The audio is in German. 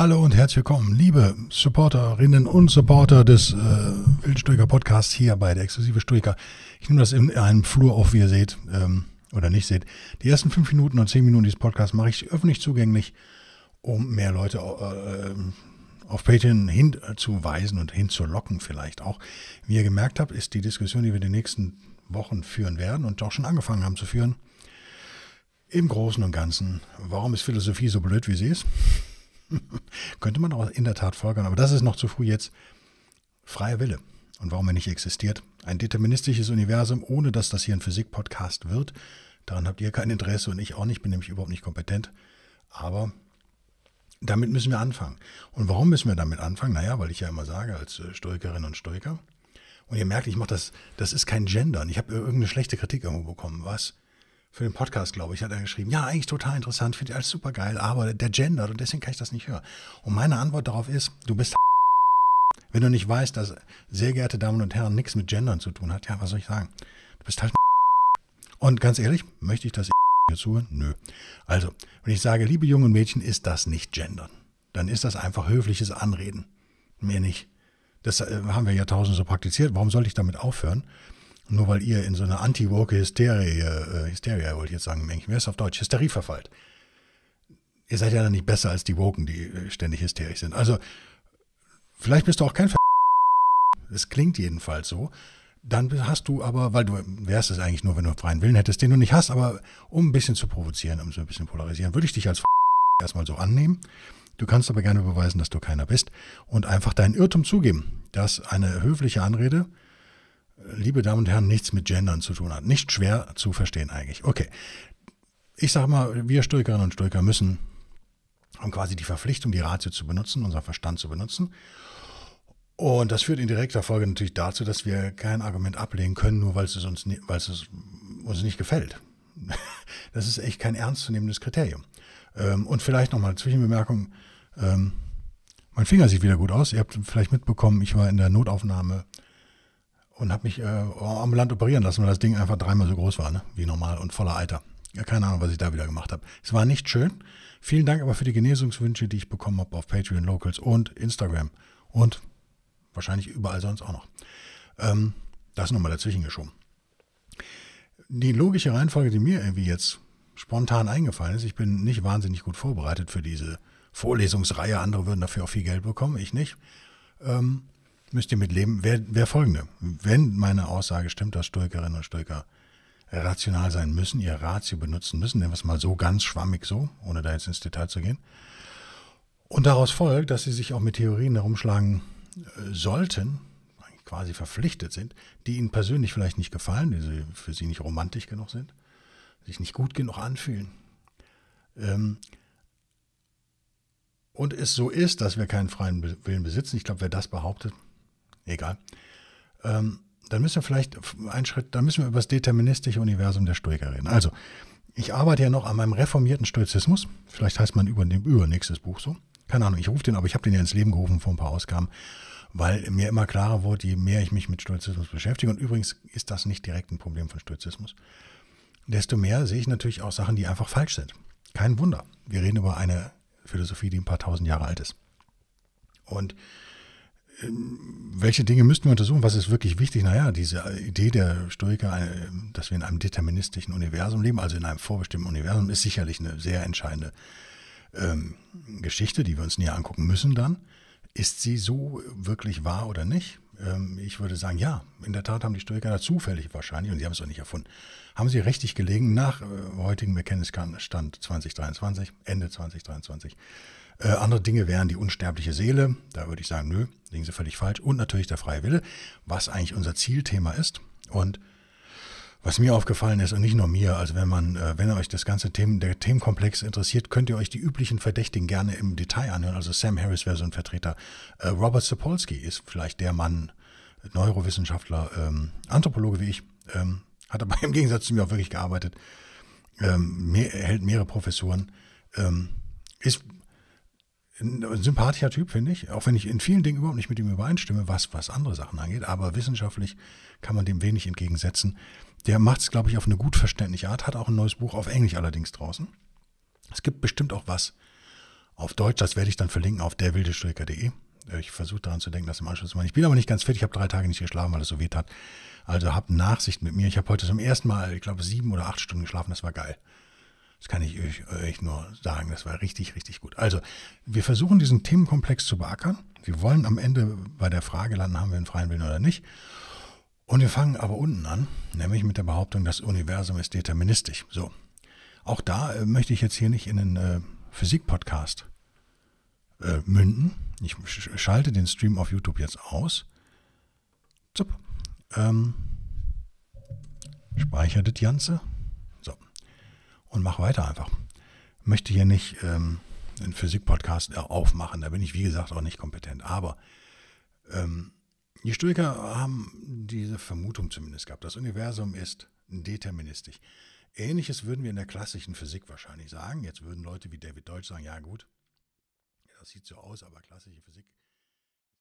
Hallo und herzlich willkommen, liebe Supporterinnen und Supporter des äh, Wildstoiker Podcasts hier bei der Exklusive Stoiker. Ich nehme das in einem Flur auf, wie ihr seht, ähm, oder nicht seht. Die ersten fünf Minuten und zehn Minuten dieses Podcasts mache ich öffentlich zugänglich, um mehr Leute äh, auf Patreon hinzuweisen und hinzulocken vielleicht auch. Wie ihr gemerkt habt, ist die Diskussion, die wir in den nächsten Wochen führen werden und auch schon angefangen haben zu führen, im Großen und Ganzen, warum ist Philosophie so blöd, wie sie ist? Könnte man auch in der Tat folgern, aber das ist noch zu früh jetzt. Freier Wille und warum er nicht existiert. Ein deterministisches Universum, ohne dass das hier ein Physik-Podcast wird. Daran habt ihr kein Interesse und ich auch nicht, bin nämlich überhaupt nicht kompetent. Aber damit müssen wir anfangen. Und warum müssen wir damit anfangen? Naja, weil ich ja immer sage, als äh, Stoikerin und Stoiker, und ihr merkt, ich mache das, das ist kein Gendern. Ich habe irgendeine schlechte Kritik irgendwo bekommen. Was? Für den Podcast, glaube ich, hat er geschrieben, ja, eigentlich total interessant, finde ich alles super geil, aber der gendert und deswegen kann ich das nicht hören. Und meine Antwort darauf ist, du bist wenn du nicht weißt, dass sehr geehrte Damen und Herren nichts mit Gendern zu tun hat, ja, was soll ich sagen? Du bist halt Und ganz ehrlich, möchte ich das hier zuhören? Nö. Also, wenn ich sage, liebe jungen Mädchen, ist das nicht Gendern. Dann ist das einfach höfliches Anreden. Mehr nicht. Das äh, haben wir Jahrtausende so praktiziert. Warum sollte ich damit aufhören? Nur weil ihr in so eine anti-woke Hysterie, äh, Hysterie, wollte ich jetzt sagen, wie ist auf Deutsch, Hysterie verfallt. Ihr seid ja dann nicht besser als die Woken, die äh, ständig hysterisch sind. Also, vielleicht bist du auch kein Ver Es klingt jedenfalls so. Dann hast du aber, weil du wärst es eigentlich nur, wenn du freien Willen hättest, den du nicht hast, aber um ein bisschen zu provozieren, um so ein bisschen polarisieren, würde ich dich als erstmal so annehmen. Du kannst aber gerne beweisen, dass du keiner bist und einfach deinen Irrtum zugeben, dass eine höfliche Anrede liebe Damen und Herren, nichts mit Gendern zu tun hat. Nicht schwer zu verstehen eigentlich. Okay. Ich sage mal, wir Stoikerinnen und Stoiker müssen haben quasi die Verpflichtung, die Ratio zu benutzen, unseren Verstand zu benutzen. Und das führt in direkter Folge natürlich dazu, dass wir kein Argument ablehnen können, nur weil es uns, weil es uns nicht gefällt. Das ist echt kein ernstzunehmendes Kriterium. Ähm, und vielleicht nochmal Zwischenbemerkung. Ähm, mein Finger sieht wieder gut aus. Ihr habt vielleicht mitbekommen, ich war in der Notaufnahme und habe mich äh, ambulant operieren lassen, weil das Ding einfach dreimal so groß war, ne? wie normal und voller Alter. Ja, keine Ahnung, was ich da wieder gemacht habe. Es war nicht schön. Vielen Dank aber für die Genesungswünsche, die ich bekommen habe auf Patreon Locals und Instagram und wahrscheinlich überall sonst auch noch. Ähm, das nochmal dazwischen geschoben. Die logische Reihenfolge, die mir irgendwie jetzt spontan eingefallen ist, ich bin nicht wahnsinnig gut vorbereitet für diese Vorlesungsreihe, andere würden dafür auch viel Geld bekommen, ich nicht. Ähm, müsst ihr mit leben, wäre wär folgende. Wenn meine Aussage stimmt, dass Stoikerinnen und Stoiker rational sein müssen, ihr Ratio benutzen müssen, nennen wir es mal so ganz schwammig so, ohne da jetzt ins Detail zu gehen. Und daraus folgt, dass sie sich auch mit Theorien herumschlagen äh, sollten, quasi verpflichtet sind, die ihnen persönlich vielleicht nicht gefallen, die für sie nicht romantisch genug sind, sich nicht gut genug anfühlen. Ähm, und es so ist, dass wir keinen freien Willen besitzen, ich glaube, wer das behauptet, egal. Ähm, dann müssen wir vielleicht einen Schritt, dann müssen wir über das deterministische Universum der Stoiker reden. Also, ich arbeite ja noch an meinem reformierten Stoizismus. Vielleicht heißt man über dem übernächstes Buch so. Keine Ahnung, ich rufe den, aber ich habe den ja ins Leben gerufen vor ein paar Ausgaben, weil mir immer klarer wurde, je mehr ich mich mit Stoizismus beschäftige, und übrigens ist das nicht direkt ein Problem von Stoizismus, desto mehr sehe ich natürlich auch Sachen, die einfach falsch sind. Kein Wunder. Wir reden über eine Philosophie, die ein paar tausend Jahre alt ist. Und welche Dinge müssten wir untersuchen? Was ist wirklich wichtig? Naja, diese Idee der Stoiker, äh, dass wir in einem deterministischen Universum leben, also in einem vorbestimmten Universum, ist sicherlich eine sehr entscheidende ähm, Geschichte, die wir uns näher angucken müssen dann. Ist sie so wirklich wahr oder nicht? Ähm, ich würde sagen, ja, in der Tat haben die Stoiker da zufällig wahrscheinlich, und sie haben es auch nicht erfunden, haben sie richtig gelegen nach äh, heutigem Erkenntnisstand 2023, Ende 2023 äh, andere Dinge wären die unsterbliche Seele. Da würde ich sagen, nö, liegen Sie völlig falsch. Und natürlich der freie Wille, was eigentlich unser Zielthema ist. Und was mir aufgefallen ist, und nicht nur mir, also wenn man, äh, wenn euch das ganze Themen, der Themenkomplex interessiert, könnt ihr euch die üblichen Verdächtigen gerne im Detail anhören. Also Sam Harris wäre so ein Vertreter. Äh, Robert Sapolsky ist vielleicht der Mann, Neurowissenschaftler, ähm, Anthropologe wie ich, ähm, hat aber im Gegensatz zu mir auch wirklich gearbeitet, ähm, mehr, hält mehrere Professuren, ähm, ist ein sympathischer Typ, finde ich, auch wenn ich in vielen Dingen überhaupt nicht mit ihm übereinstimme, was, was andere Sachen angeht, aber wissenschaftlich kann man dem wenig entgegensetzen. Der macht es, glaube ich, auf eine gut verständliche Art, hat auch ein neues Buch auf Englisch allerdings draußen. Es gibt bestimmt auch was Auf Deutsch, das werde ich dann verlinken auf derwildestoiker.de. Ich versuche daran zu denken, das im Anschluss machen. Ich bin aber nicht ganz fit. Ich habe drei Tage nicht geschlafen, weil es so weh tat. Also habt Nachsicht mit mir. Ich habe heute zum ersten Mal, ich glaube, sieben oder acht Stunden geschlafen. Das war geil. Das kann ich euch, euch nur sagen. Das war richtig, richtig gut. Also, wir versuchen diesen Themenkomplex zu beackern. Wir wollen am Ende bei der Frage landen, haben wir einen freien Willen oder nicht. Und wir fangen aber unten an, nämlich mit der Behauptung, das Universum ist deterministisch. So. Auch da äh, möchte ich jetzt hier nicht in einen äh, Physik-Podcast äh, münden. Ich schalte den Stream auf YouTube jetzt aus. Zup. Ähm, speichere das Ganze und mach weiter einfach. Möchte hier nicht ähm, einen Physik-Podcast aufmachen, da bin ich wie gesagt auch nicht kompetent. Aber ähm, die Stoiker haben diese Vermutung zumindest gehabt. Das Universum ist deterministisch. Ähnliches würden wir in der klassischen Physik wahrscheinlich sagen. Jetzt würden Leute wie David Deutsch sagen, ja gut, das sieht so aus, aber klassische Physik